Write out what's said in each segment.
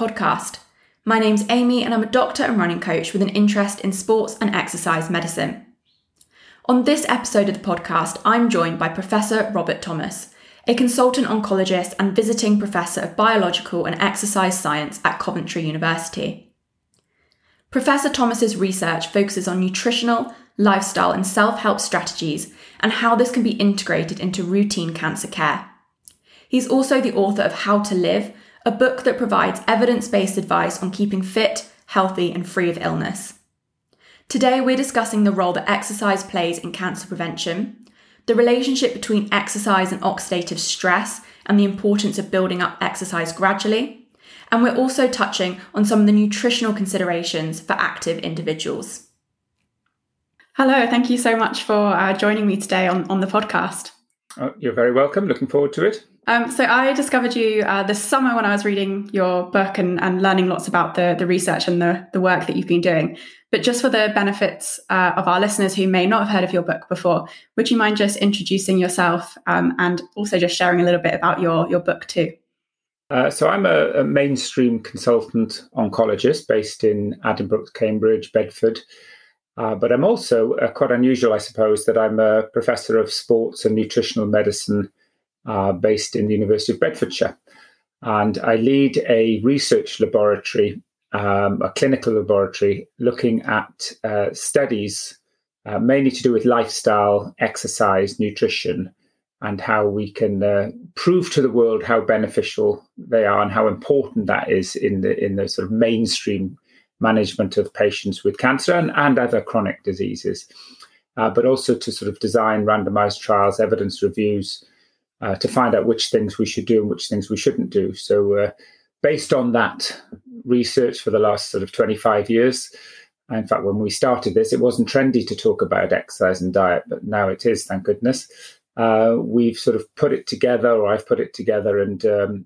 Podcast. My name's Amy, and I'm a doctor and running coach with an interest in sports and exercise medicine. On this episode of the podcast, I'm joined by Professor Robert Thomas, a consultant oncologist and visiting professor of biological and exercise science at Coventry University. Professor Thomas's research focuses on nutritional, lifestyle, and self-help strategies and how this can be integrated into routine cancer care. He's also the author of How to Live, a book that provides evidence-based advice on keeping fit, healthy, and free of illness. Today, we're discussing the role that exercise plays in cancer prevention, the relationship between exercise and oxidative stress, and the importance of building up exercise gradually. And we're also touching on some of the nutritional considerations for active individuals. Hello, thank you so much for uh, joining me today on, on the podcast. Oh, you're very welcome. Looking forward to it. Um, so I discovered you uh, this summer when I was reading your book and, and learning lots about the, the research and the, the work that you've been doing. But just for the benefits uh, of our listeners who may not have heard of your book before, would you mind just introducing yourself um, and also just sharing a little bit about your, your book too? Uh, so I'm a, a, mainstream consultant oncologist based in Addenbrooke, Cambridge, Bedford. Uh, but I'm also uh, quite unusual, I suppose, that I'm a professor of sports and nutritional medicine uh, based in the University of Bedfordshire. And I lead a research laboratory, um, a clinical laboratory, looking at uh, studies uh, mainly to do with lifestyle, exercise, nutrition, and how we can uh, prove to the world how beneficial they are and how important that is in the in the sort of mainstream management of patients with cancer and, and other chronic diseases. Uh, but also to sort of design randomized trials, evidence reviews, uh, to find out which things we should do and which things we shouldn't do. So, uh, based on that research for the last sort of 25 years, in fact, when we started this, it wasn't trendy to talk about exercise and diet, but now it is, thank goodness. Uh, we've sort of put it together, or I've put it together, and um,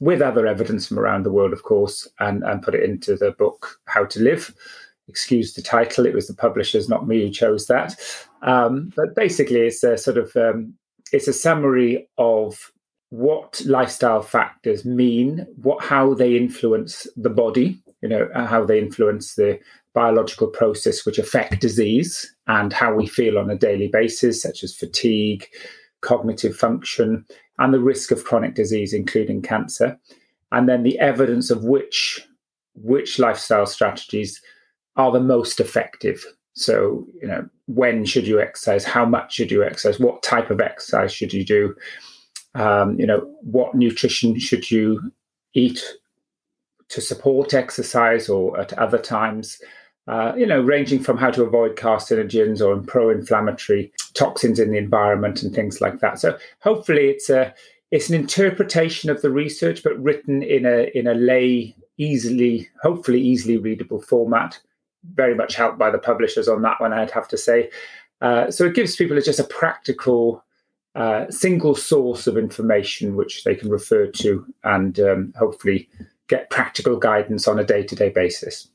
with other evidence from around the world, of course, and, and put it into the book How to Live. Excuse the title; it was the publishers, not me, who chose that. Um, but basically, it's a sort of um, it's a summary of what lifestyle factors mean, what how they influence the body, you know, uh, how they influence the biological process which affect disease and how we feel on a daily basis, such as fatigue, cognitive function, and the risk of chronic disease, including cancer, and then the evidence of which which lifestyle strategies are the most effective so, you know, when should you exercise? How much should you exercise? What type of exercise should you do? Um, you know, what nutrition should you eat to support exercise or at other times? Uh, you know, ranging from how to avoid carcinogens or pro-inflammatory toxins in the environment and things like that. So, hopefully, it's a it's an interpretation of the research, but written in a in a lay, easily, hopefully, easily readable format very much helped by the publishers on that one, I'd have to say. Uh, so it gives people just a practical uh, single source of information which they can refer to and um, hopefully get practical guidance on a day to day basis.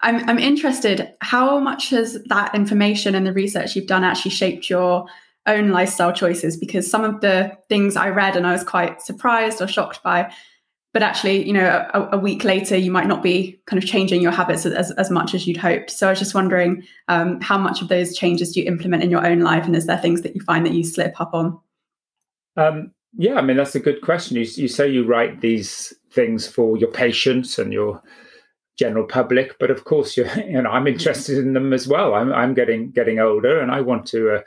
I'm, I'm interested, how much has that information and the research you've done actually shaped your own lifestyle choices? Because some of the things I read and I was quite surprised or shocked by but actually you know a, a, week later you might not be kind of changing your habits as, as much as you'd hoped. So i was just wondering um, how much of those changes do you implement in your own life and is there things that you find that you slip up on? Um, yeah i mean that's a good question. You, you say you write these things for your patients and your general public but of course you you know i'm interested in them as well. I'm, I'm getting getting older and i want to uh,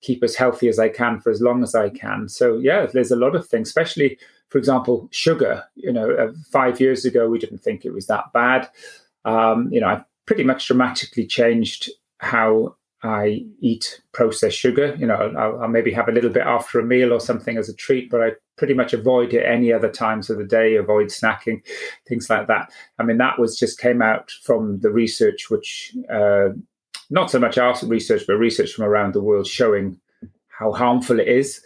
keep as healthy as i can for as long as i can. So yeah there's a lot of things especially for example, sugar. You know, uh, five years ago we didn't think it was that bad. Um, you know, I've pretty much dramatically changed how I eat processed sugar. You know, I'll, I'll, maybe have a little bit after a meal or something as a treat, but I pretty much avoid it any other times of the day. Avoid snacking, things like that. I mean, that was just came out from the research, which uh, not so much our research, but research from around the world showing how harmful it is.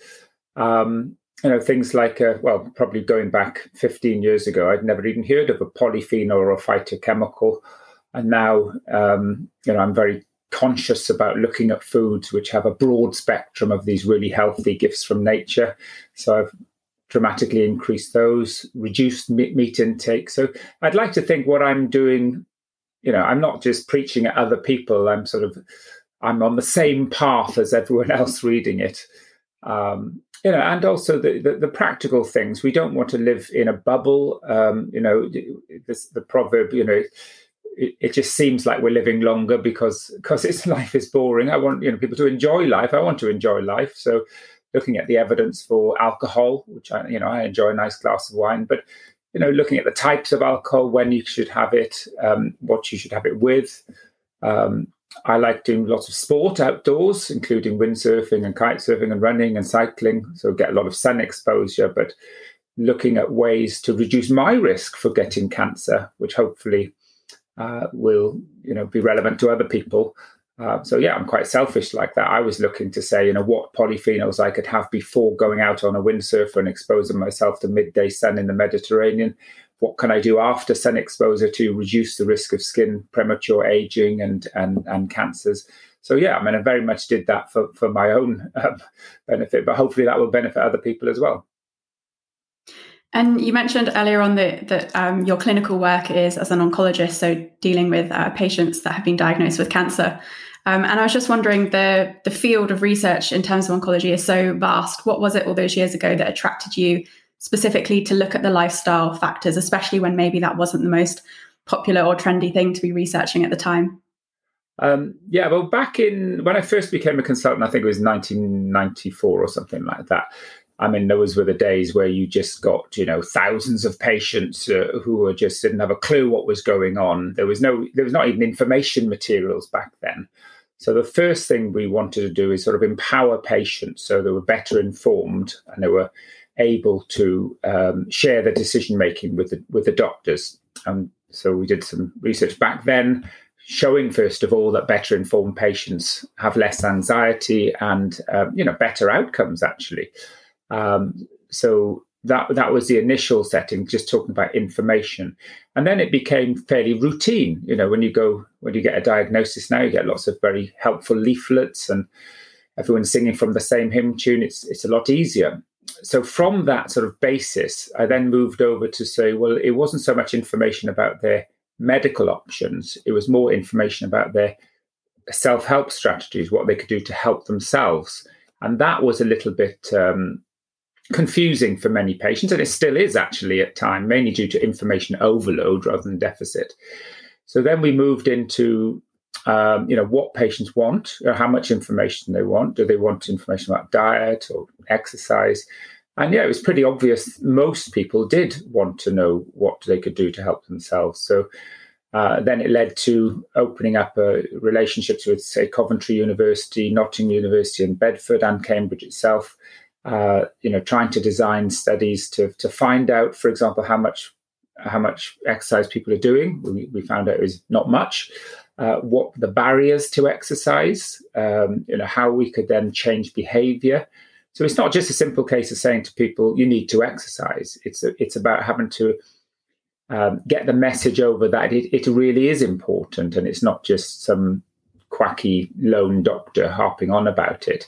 Um, you know things like uh, well probably going back 15 years ago i'd never even heard of a polyphenol or a phytochemical and now um, you know i'm very conscious about looking at foods which have a broad spectrum of these really healthy gifts from nature so i've dramatically increased those, reduced meat intake. So I'd like to think what I'm doing, you know, I'm not just preaching at other people. I'm sort of, I'm on the same path as everyone else reading it. Um, you know, and also the, the, the, practical things. We don't want to live in a bubble. Um, you know, this, the proverb, you know, it, it, just seems like we're living longer because because its life is boring. I want you know people to enjoy life. I want to enjoy life. So looking at the evidence for alcohol, which I you know I enjoy a nice glass of wine, but you know looking at the types of alcohol, when you should have it, um, what you should have it with. Um, I like doing lots of sport outdoors, including windsurfing and kite surfing and running and cycling. So get a lot of sun exposure, but looking at ways to reduce my risk for getting cancer, which hopefully uh, will you know be relevant to other people. Uh, so yeah, I'm quite selfish like that. I was looking to say, you know, what polyphenols I could have before going out on a windsurfer and exposing myself to midday sun in the Mediterranean. What can I do after sun exposure to reduce the risk of skin premature aging and and and cancers? So yeah, I mean, I very much did that for for my own um, benefit, but hopefully that will benefit other people as well. And you mentioned earlier on that, that um, your clinical work is as an oncologist, so dealing with uh, patients that have been diagnosed with cancer. Um, and I was just wondering the the field of research in terms of oncology is so vast. What was it all those years ago that attracted you specifically to look at the lifestyle factors, especially when maybe that wasn't the most popular or trendy thing to be researching at the time? Um, yeah, well, back in when I first became a consultant, I think it was 1994 or something like that. I mean, those were the days where you just got, you know, thousands of patients uh, who were just didn't have a clue what was going on. There was no, there was not even information materials back then. So the first thing we wanted to do is sort of empower patients so they were better informed and they were able to um, share the decision making with the with the doctors. And so we did some research back then, showing first of all that better informed patients have less anxiety and um, you know better outcomes actually. Um, so that that was the initial setting, just talking about information, and then it became fairly routine. You know, when you go when you get a diagnosis now, you get lots of very helpful leaflets, and everyone's singing from the same hymn tune. It's it's a lot easier. So from that sort of basis, I then moved over to say, well, it wasn't so much information about their medical options; it was more information about their self-help strategies, what they could do to help themselves, and that was a little bit. Um, confusing for many patients, and it still is actually at time, mainly due to information overload rather than deficit. So then we moved into um, you know what patients want, how much information they want. Do they want information about diet or exercise? And yeah, it was pretty obvious. Most people did want to know what they could do to help themselves. So uh, then it led to opening up uh, relationships with, say, Coventry University, Nottingham University, and Bedford, and Cambridge itself, uh, you know, trying to design studies to to find out, for example, how much how much exercise people are doing. We, we found out it was not much. Uh, what the barriers to exercise, um, you know, how we could then change behavior. So it's not just a simple case of saying to people, "You need to exercise." It's a, it's about having to um, get the message over that it, it really is important, and it's not just some quacky lone doctor harping on about it.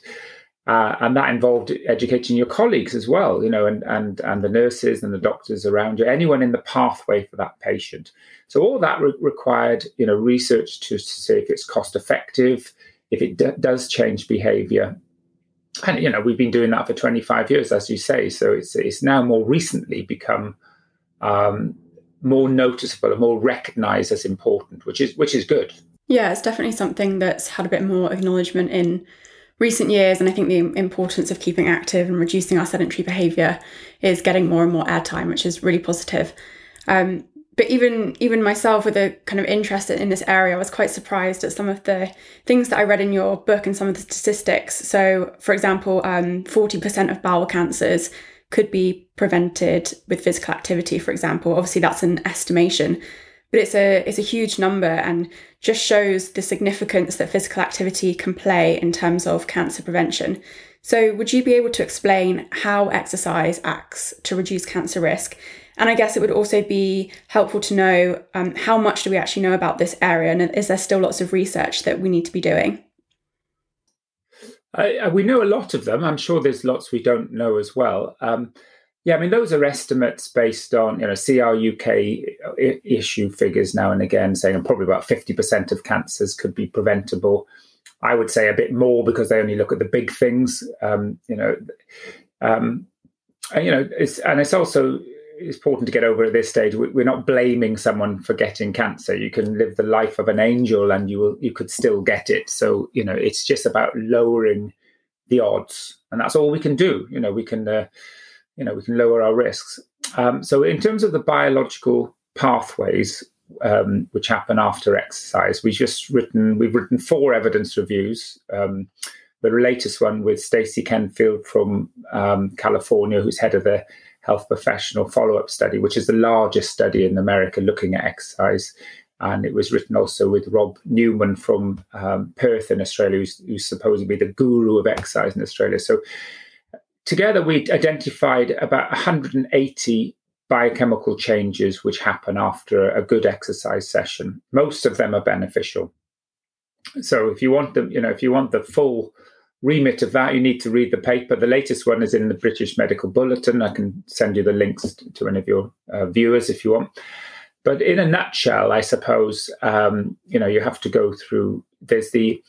Uh, and that involved educating your colleagues as well, you know, and and and the nurses and the doctors around you, anyone in the pathway for that patient. So all that re- required, you know, research to, see if it's cost effective, if it d- does change behaviour, and you know, we've been doing that for 25 years, as you say. So it's it's now more recently become um, more noticeable and more recognised as important, which is which is good. Yeah, it's definitely something that's had a bit more acknowledgement in recent years, and I think the importance of keeping active and reducing our sedentary behaviour is getting more and more airtime, which is really positive. Um, but even even myself, with a kind of interest in this area, I was quite surprised at some of the things that I read in your book and some of the statistics. So, for example, um, forty percent of bowel cancers could be prevented with physical activity. For example, obviously that's an estimation, but it's a it's a huge number and just shows the significance that physical activity can play in terms of cancer prevention. So, would you be able to explain how exercise acts to reduce cancer risk? And I guess it would also be helpful to know um, how much do we actually know about this area, and is there still lots of research that we need to be doing? We know a lot of them. I'm sure there's lots we don't know as well. Um, Yeah, I mean those are estimates based on you know CRUK issue figures now and again saying probably about fifty percent of cancers could be preventable. I would say a bit more because they only look at the big things. Um, you know, um, and, you know, it's and it's also important to get over at this stage. We're not blaming someone for getting cancer. You can live the life of an angel, and you will you could still get it. So you know, it's just about lowering the odds, and that's all we can do. You know, we can. Uh, you know we can lower our risks. Um, so in terms of the biological pathways um, which happen after exercise, we've just written we've written four evidence reviews. Um, the latest one with Stacey Kenfield from um, California, who's head of the health professional follow-up study, which is the largest study in America looking at exercise. And it was written also with Rob Newton from um, Perth in Australia, who's, who's supposedly the guru of exercise in Australia. So Together, we identified about 180 biochemical changes which happen after a good exercise session. Most of them are beneficial. So if you want them, you know, if you want the full remit of that, you need to read the paper. The latest one is in the British Medical Bulletin. I can send you the links to any of your uh, viewers if you want. But in a nutshell, I suppose um, you know you have to go through. There's the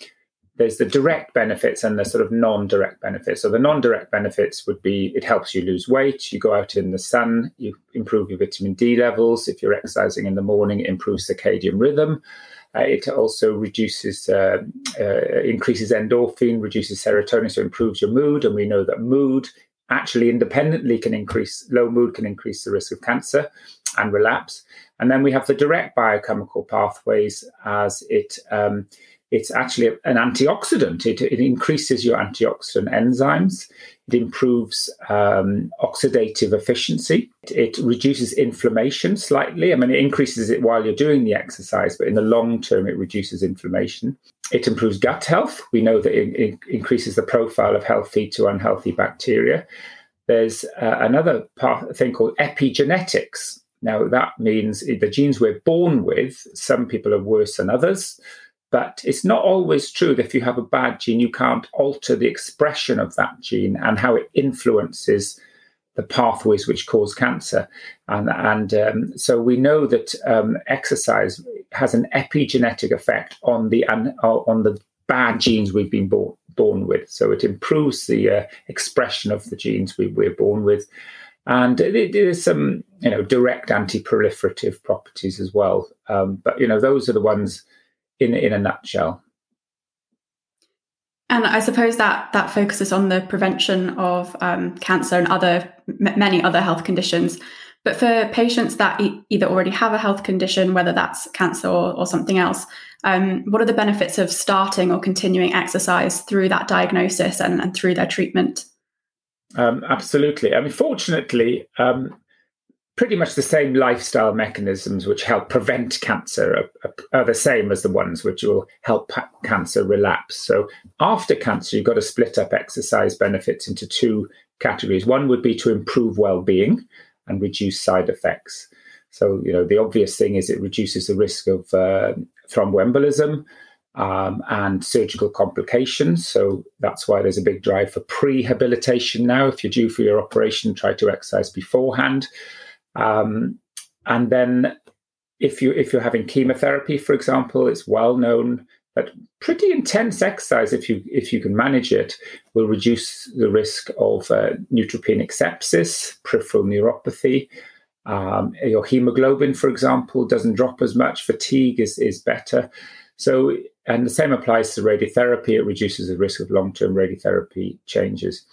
there's the direct benefits and the sort of non-direct benefits. So the non-direct benefits would be it helps you lose weight. You go out in the sun, you improve your vitamin D levels. If you're exercising in the morning, it improves circadian rhythm. Uh, it also reduces, uh, uh, increases endorphin, reduces serotonin, so improves your mood. And we know that mood actually independently can increase, low mood can increase the risk of cancer and relapse. And then we have the direct biochemical pathways as it um, it's actually an antioxidant. It, it increases your antioxidant enzymes. It improves um, oxidative efficiency. It, it, reduces inflammation slightly. I mean, it increases it while you're doing the exercise, but in the long term, it reduces inflammation. It improves gut health. We know that it, it increases the profile of healthy to unhealthy bacteria. There's uh, another part, thing called epigenetics. Now, that means the genes we're born with, some people are worse than others. But it's not always true that if you have a bad gene, you can't alter the expression of that gene and how it influences the pathways which cause cancer. And, and um, so we know that um, exercise has an epigenetic effect on the uh, on the bad genes we've been born, born with. So it improves the uh, expression of the genes we, we're born with. And there's some, you know, direct anti-proliferative properties as well. Um, but you know, those are the ones in in a nutshell. And I suppose that that focuses on the prevention of um, cancer and other m- many other health conditions. But for patients that e- either already have a health condition, whether that's cancer or, or something else, um, what are the benefits of starting or continuing exercise through that diagnosis and, and through their treatment? Um, absolutely. I mean, fortunately, um, pretty much the same lifestyle mechanisms which help prevent cancer are, are, the same as the ones which will help cancer relapse. So after cancer, you've got to split up exercise benefits into two categories. One would be to improve well-being and reduce side effects. So you know the obvious thing is it reduces the risk of uh, thromboembolism. Um, and surgical complications. So that's why there's a big drive for prehabilitation now. If you're due for your operation, try to exercise beforehand. Um, and then if you if you're having chemotherapy, for example, it's well known that pretty intense exercise, if you if you can manage it, will reduce the risk of uh, neutropenic sepsis, peripheral neuropathy. Um, your hemoglobin, for example, doesn't drop as much. Fatigue is is better. So, and the same applies to radiotherapy. It reduces the risk of long term radiotherapy changes.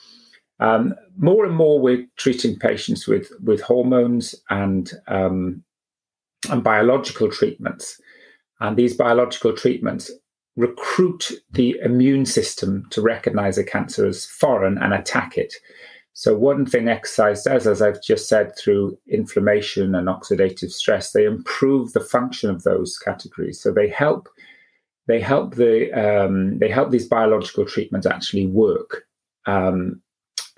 Um, more and more, we're treating patients with with hormones and um, and biological treatments, and these biological treatments recruit the immune system to recognize a cancer as foreign and attack it. So, one thing exercise does, as I've just said, through inflammation and oxidative stress, they improve the function of those categories. So they help they help the um, they help these biological treatments actually work. Um,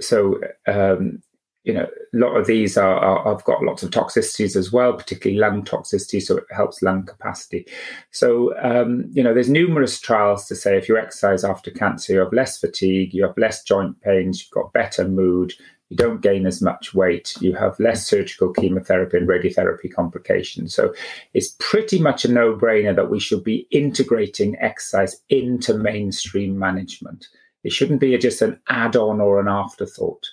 so um, you know, a lot of these are, are have got lots of toxicities as well, particularly lung toxicity. So it helps lung capacity. So um, you know, there's numerous trials to say if you exercise after cancer, you have less fatigue, you have less joint pains, you've got better mood, you don't gain as much weight, you have less surgical chemotherapy and radiotherapy complications. So it's pretty much a no brainer that we should be integrating exercise into mainstream management. It shouldn't be just an add on or an afterthought.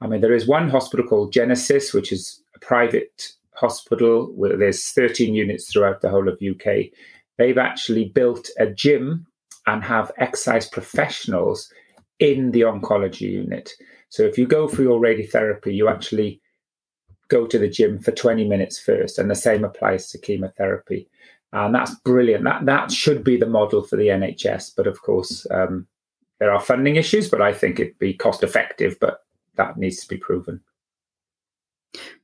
I mean, there is one hospital called Genesis, which is a private hospital where there's 13 units throughout the whole of UK. They've actually built a gym and have exercise professionals in the oncology unit. So if you go for your radiotherapy, you actually go to the gym for 20 minutes first, and the same applies to chemotherapy. And that's brilliant. That that should be the model for the NHS. But of course, um, there are funding issues. But I think it'd be cost effective. But that needs to be proven.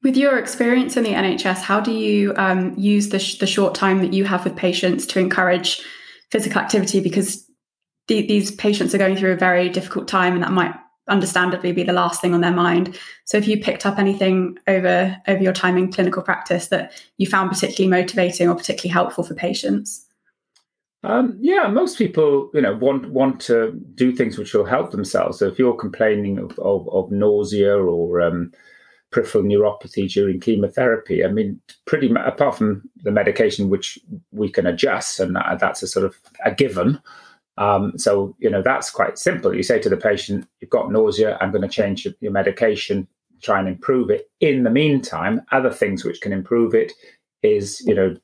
With your experience in the NHS, how do you um, use the, sh- the short time that you have with patients to encourage physical activity? Because the- these patients are going through a very difficult time, and that might understandably be the last thing on their mind. So, if you picked up anything over over your time in clinical practice that you found particularly motivating or particularly helpful for patients? Um, yeah, most people, you know, want want to do things which will help themselves. So if you're complaining of, of, of nausea or um, peripheral neuropathy during chemotherapy. I mean, pretty much apart from the medication, which we can adjust, and that, that's a sort of a given. Um, so, you know, that's quite simple. You say to the patient, You've got nausea, I'm going to change your medication, try and improve it. In the meantime, other things which can improve it is, you know,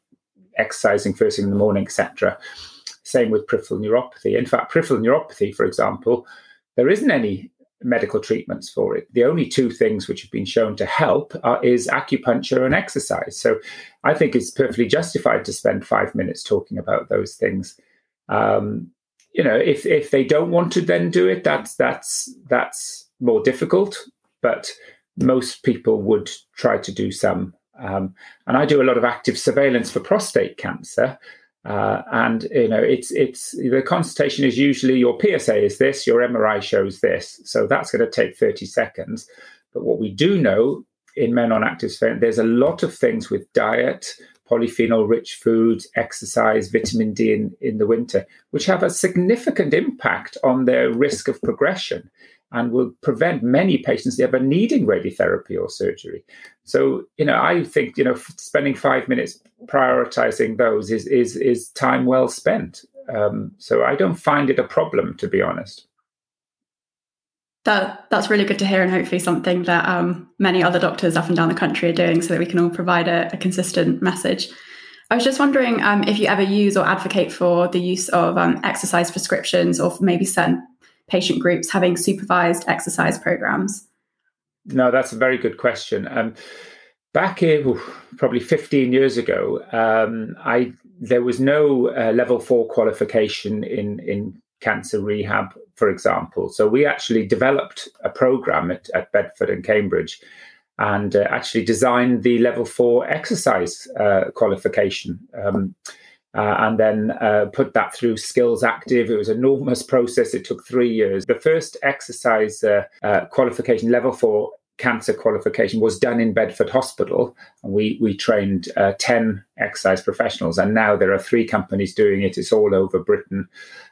exercising first thing in the morning, etc. Same with peripheral neuropathy. In fact, peripheral neuropathy, for example, there isn't any medical treatments for it. The only two things which have been shown to help are, is acupuncture and exercise. So I think it's perfectly justified to spend five minutes talking about those things. Um, you know, if if they don't want to then do it, that's that's that's more difficult. But most people would try to do some. Um, and I do a lot of active surveillance for prostate cancer. Uh, and you know, it's it's the consultation is usually your PSA is this, your MRI shows this, so that's going to take thirty seconds. But what we do know in men on active surveillance, there's a lot of things with diet, polyphenol-rich foods, exercise, vitamin D in, in the winter, which have a significant impact on their risk of progression and will prevent many patients ever needing radiotherapy or surgery. So, you know, I think you know spending five minutes prioritizing those is is is time well spent. Um, so I don't find it a problem, to be honest. That that's really good to hear, and hopefully something that um, many other doctors up and down the country are doing, so that we can all provide a, a consistent message. I was just wondering um, if you ever use or advocate for the use of um, exercise prescriptions, or maybe certain patient groups having supervised exercise programs. No, that's a very good question. Um, back in probably 15 years ago, um, I there was no uh, level four qualification in in cancer rehab, for example. So we actually developed a program at, at Bedford and Cambridge, and uh, actually designed the level four exercise uh, qualification. Um, uh, and then uh, put that through Skills Active. It was an enormous process. It took three years. The first exercise uh, uh, qualification level for cancer qualification was done in Bedford Hospital, we we trained uh, ten exercise professionals. And now there are three companies doing it. It's all over Britain,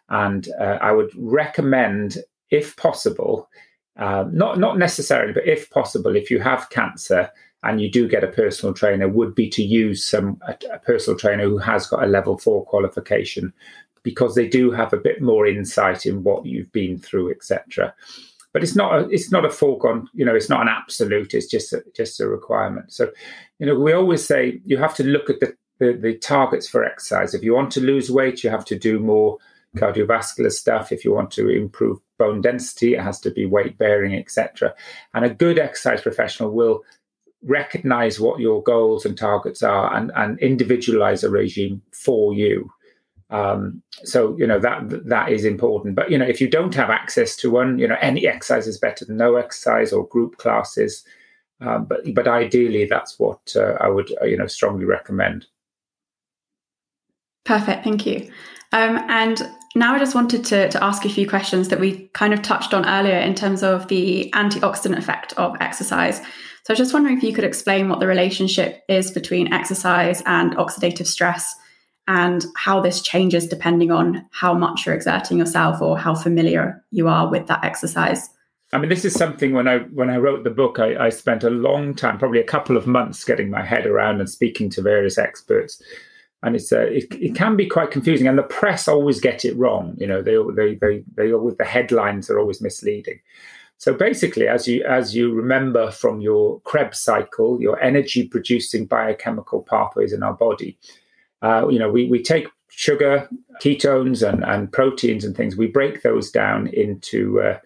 and uh, I would recommend, if possible, not not necessarily, but if possible, if you have cancer and you do get a personal trainer would be to use some a, a, personal trainer who has got a level four qualification because they do have a bit more insight in what you've been through etc but it's not a, it's not a foregone you know it's not an absolute it's just a, just a requirement. So you know we always say you have to look at the, the the targets for exercise. If you want to lose weight you have to do more cardiovascular stuff. If you want to improve bone density it has to be weight bearing etc and a good exercise professional will recognize what your goals and targets are and, and individualize a regime for you. Um, so you know that that is important. But you know if you don't have access to one, you know any exercise is better than no exercise or group classes. Um, but but ideally, that's what uh, I would uh, you know strongly recommend. Perfect, thank you. Um, and now I just wanted to, to ask a few questions that we kind of touched on earlier in terms of the antioxidant effect of exercise. So I was just wondering if you could explain what the relationship is between exercise and oxidative stress and how this changes depending on how much you're exerting yourself or how familiar you are with that exercise. I mean, this is something when I when I wrote the book, I, I spent a long time, probably a couple of months, getting my head around and speaking to various experts and it's uh, it, it can be quite confusing and the press always get it wrong you know they they they, they always the headlines are always misleading. So basically as you as you remember from your krebs cycle your energy producing biochemical pathways in our body uh, you know we, we take sugar ketones and, and proteins and things we break those down into uh,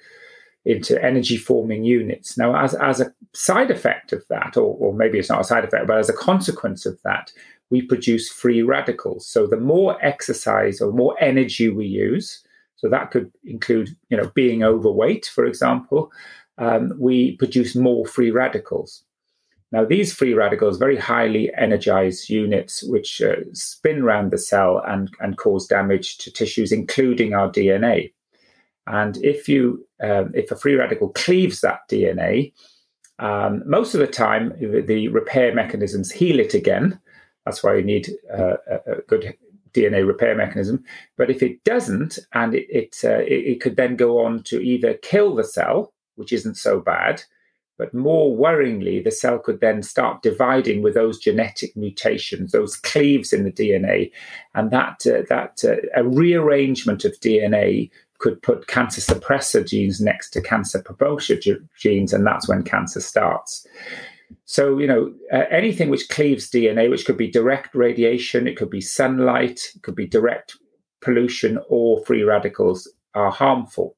into energy forming units. Now as, as a side effect of that or, or maybe it's not a side effect but as a consequence of that we produce free radicals. So the more exercise or more energy we use, so that could include, you know, being overweight, for example, um, we produce more free radicals. Now, these free radicals, very highly energized units, which uh, spin around the cell and, and cause damage to tissues, including our DNA. And if you, um, if a free radical cleaves that DNA, um, most of the time the, the repair mechanisms heal it again, that's why you need uh, a, good DNA repair mechanism. But if it doesn't, and it it, uh, it, it could then go on to either kill the cell, which isn't so bad, but more worryingly, the cell could then start dividing with those genetic mutations, those cleaves in the DNA, and that uh, that uh, a rearrangement of DNA could put cancer suppressor genes next to cancer promoter genes, and that's when cancer starts. So, you know, uh, anything which cleaves DNA, which could be direct radiation, it could be sunlight, it could be direct pollution or free radicals, are harmful.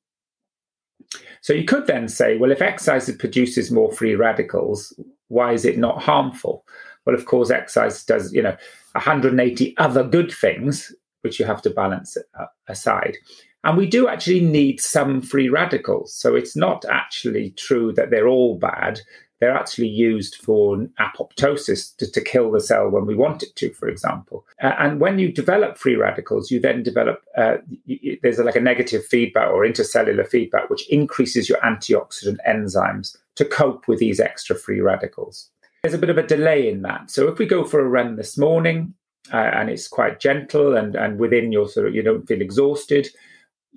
So you could then say, well, if exercise produces more free radicals, why is it not harmful? Well, of course, exercise does, you know, 180 other good things, which you have to balance uh, aside. And we do actually need some free radicals. So it's not actually true that they're all bad they're actually used for apoptosis to, to kill the cell when we want it to, for example. Uh, and when you develop free radicals, you then develop, uh, you, there's a, like a negative feedback or intercellular feedback, which increases your antioxidant enzymes to cope with these extra free radicals. There's a bit of a delay in that. So if we go for a run this morning, uh, and it's quite gentle and, and within your sort of, you don't feel exhausted,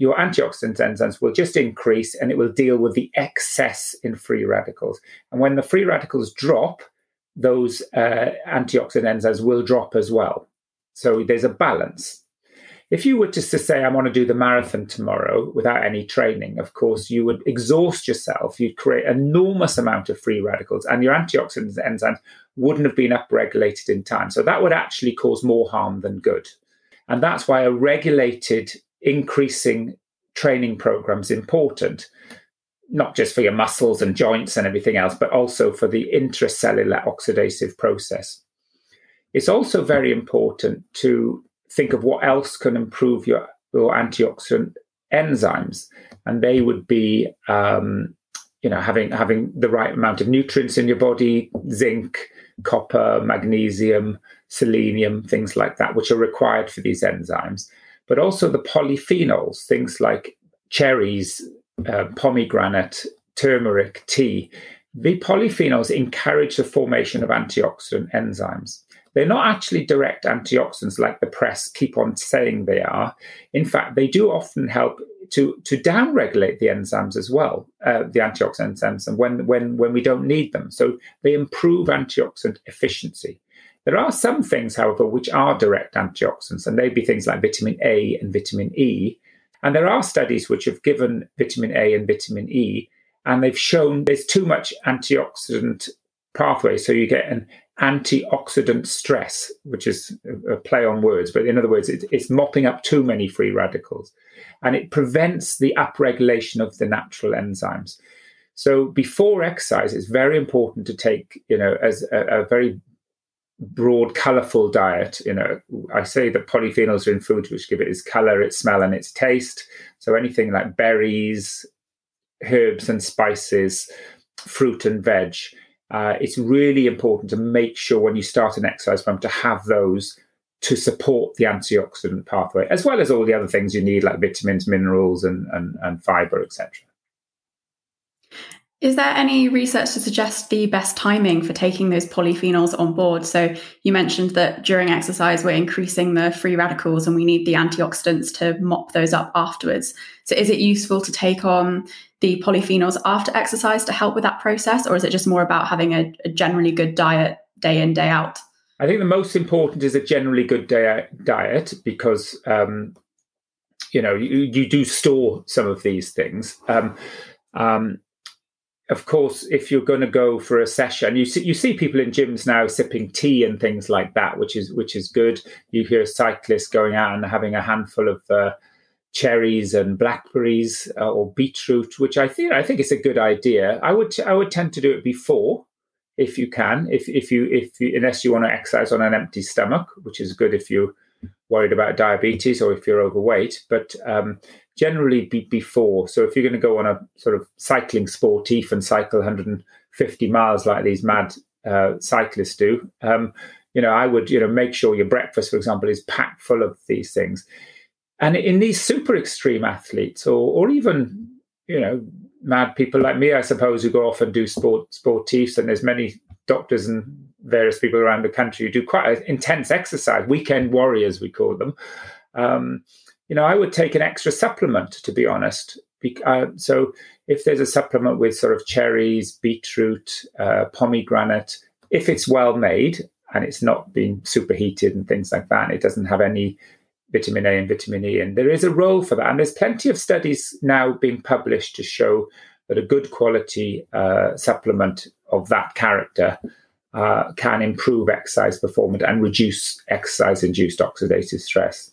your antioxidant enzymes will just increase and it will deal with the excess in free radicals. And when the free radicals drop, those uh, antioxidant enzymes will drop as well. So there's a balance. If you were just to say, I want to do the marathon tomorrow without any training, of course, you would exhaust yourself. You'd create enormous amount of free radicals, and your antioxidant enzymes wouldn't have been upregulated in time. So that would actually cause more harm than good. And that's why a regulated increasing training programs important, not just for your muscles and joints and everything else, but also for the intracellular oxidative process. It's also very important to think of what else can improve your, your antioxidant enzymes, and they would be, um, you know, having having the right amount of nutrients in your body, zinc, copper, magnesium, selenium, things like that, which are required for these enzymes but also the polyphenols, things like cherries, uh, pomegranate, turmeric, tea. The polyphenols encourage the formation of antioxidant enzymes. They're not actually direct antioxidants like the press keep on saying they are. In fact, they do often help to, to downregulate the enzymes as well, uh, the antioxidant enzymes, and when, when, when we don't need them. So they improve antioxidant efficiency. There are some things, however, which are direct antioxidants, and they'd be things like vitamin A and vitamin E. And there are studies which have given vitamin A and vitamin E, and they've shown there's too much antioxidant pathway. So you get an antioxidant stress, which is a play on words, but in other words, it, it's mopping up too many free radicals and it prevents the upregulation of the natural enzymes. So before exercise, it's very important to take, you know, as a, a very broad, colourful diet. You know, I say that polyphenols are in food which give it its colour, its smell, and its taste. So anything like berries, herbs and spices, fruit and veg. Uh, it's really important to make sure when you start an exercise program to have those to support the antioxidant pathway, as well as all the other things you need like vitamins, minerals, and and, and fiber, etc. Is there any research to suggest the best timing for taking those polyphenols on board? So, you mentioned that during exercise, we're increasing the free radicals and we need the antioxidants to mop those up afterwards. So, is it useful to take on the polyphenols after exercise to help with that process, or is it just more about having a, a generally good diet day in, day out? I think the most important is a generally good diet because um, you know you, you do store some of these things. Um, um, of course, if you're going to go for a session, you see you see people in gyms now sipping tea and things like that, which is which is good. You hear cyclists going out and having a handful of uh, cherries and blackberries uh, or beetroot, which I think I think it's a good idea. I would I would tend to do it before, if you can, if if you if you, unless you want to exercise on an empty stomach, which is good if you're worried about diabetes or if you're overweight. But um, generally be before. So if you're going to go on a sort of cycling sportif and cycle 150 miles like these mad uh, cyclists do, um, you know, I would, you know, make sure your breakfast, for example, is packed full of these things. And in these super extreme athletes, or or even, you know, mad people like me, I suppose, who go off and do sport sportifs, and there's many doctors and various people around the country who do quite intense exercise, weekend warriors, we call them. Um, you know, I would take an extra supplement to be honest. Uh, so if there's a supplement with sort of cherries, beetroot, uh, pomegranate, if it's well made and it's not been superheated and things like that, and it doesn't have any vitamin A and vitamin E, and there is a role for that. And there's plenty of studies now being published to show that a good quality uh, supplement of that character uh, can improve exercise performance and reduce exercise induced oxidative stress.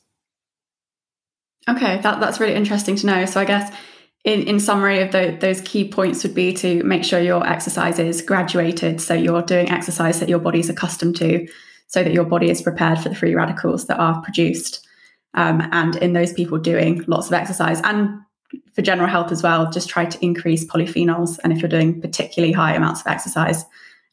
Okay, that, that's really interesting to know. So I guess in, in summary of the, those key points would be to make sure your exercise is graduated. So you're doing exercise that your body's accustomed to so that your body is prepared for the free radicals that are produced. Um, and in those people doing lots of exercise and for general health as well, just try to increase polyphenols. And if you're doing particularly high amounts of exercise,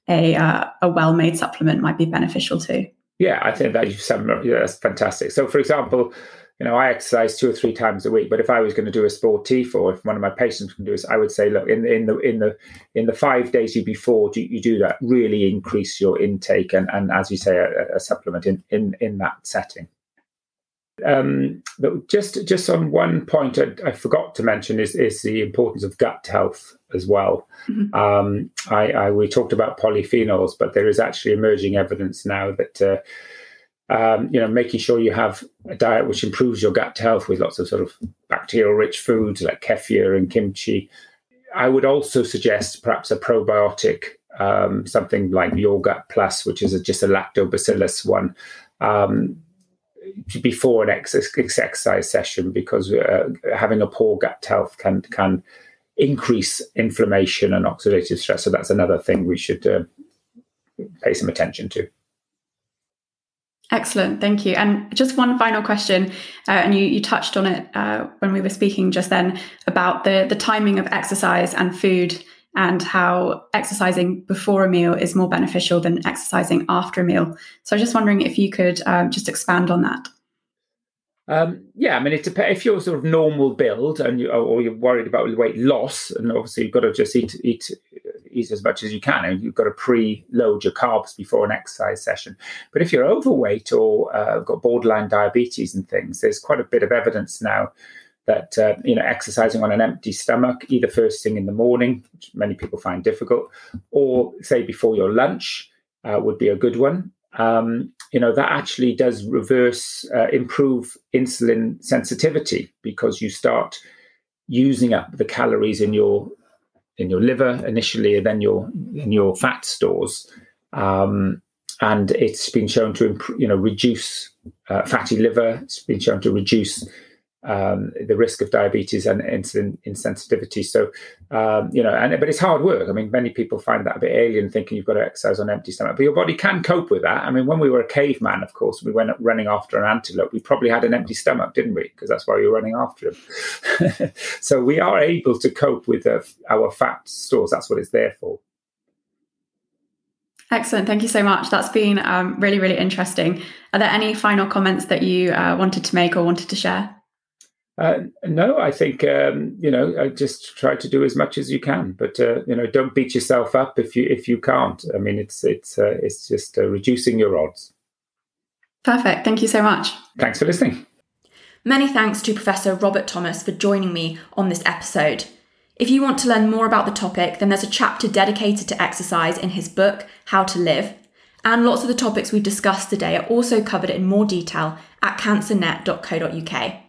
a, uh, a well made supplement might be beneficial too. Yeah, I think that you've yeah, that's fantastic. So, for example, you know, I exercise two or three times a week. But if I was going to do a sportif, or if one of my patients can do this, I would say, look, in in the in the in the five days you before you, you do that, really increase your intake, and and as you say, a, a supplement in in in that setting. Um, but just just on one point I, I, forgot to mention is is the importance of gut health as well. Mm-hmm. Um, I, I, we talked about polyphenols, but there is actually emerging evidence now that uh, um, you know, making sure you have a diet which improves your gut health with lots of sort of bacterial-rich foods like kefir and kimchi. I would also suggest perhaps a probiotic, um, something like Your Gut Plus, which is a, just a lactobacillus one, um, before an ex- exercise session, because uh, having a poor gut health can can increase inflammation and oxidative stress. So that's another thing we should uh, pay some attention to. Excellent, thank you. And just one final question, uh, and you, you touched on it uh, when we were speaking just then about the the timing of exercise and food, and how exercising before a meal is more beneficial than exercising after a meal. So I was just wondering if you could um, just expand on that. Um, yeah, I mean, it depends. If you're sort of normal build and you, or you're worried about weight loss, and obviously you've got to just eat eat eat as much as you can, and you've got to pre-load your carbs before an exercise session. But if you're overweight or uh, got borderline diabetes and things, there's quite a bit of evidence now that uh, you know exercising on an empty stomach, either first thing in the morning, which many people find difficult, or say before your lunch, uh, would be a good one um, you know that actually does reverse uh, improve insulin sensitivity because you start using up the calories in your in your liver initially and then your in your fat stores. Um, and it's been shown to improve, you know reduce uh, fatty liver. It's been shown to reduce um, the risk of diabetes and insulin insensitivity. So, um, you know, and but it's hard work. I mean, many people find that a bit alien, thinking you've got to exercise on empty stomach, but your body can cope with that. I mean, when we were a caveman, of course, we went running after an antelope. We probably had an empty stomach, didn't we? Because that's why we were running after him. so we are able to cope with our fat stores. That's what it's there for. Excellent. Thank you so much. That's been um, really, really interesting. Are there any final comments that you uh, wanted to make or wanted to share? Uh, no, I think um, you know. I just try to do as much as you can, but uh, you know, don't beat yourself up if you if you can't. I mean, it's it's uh, it's just uh, reducing your odds. Perfect. Thank you so much. Thanks for listening. Many thanks to Professor Robert Thomas for joining me on this episode. If you want to learn more about the topic, then there's a chapter dedicated to exercise in his book, How to Live, and lots of the topics we've discussed today are also covered in more detail at cancernet.co.uk.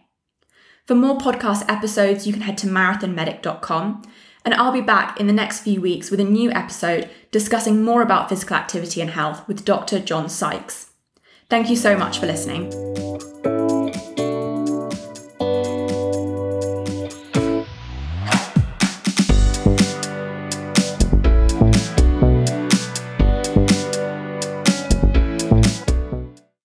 For more podcast episodes, you can head to marathonmedic.com, and I'll be back in the next few weeks with a new episode discussing more about physical activity and health with Dr. John Sykes. Thank you so much for listening.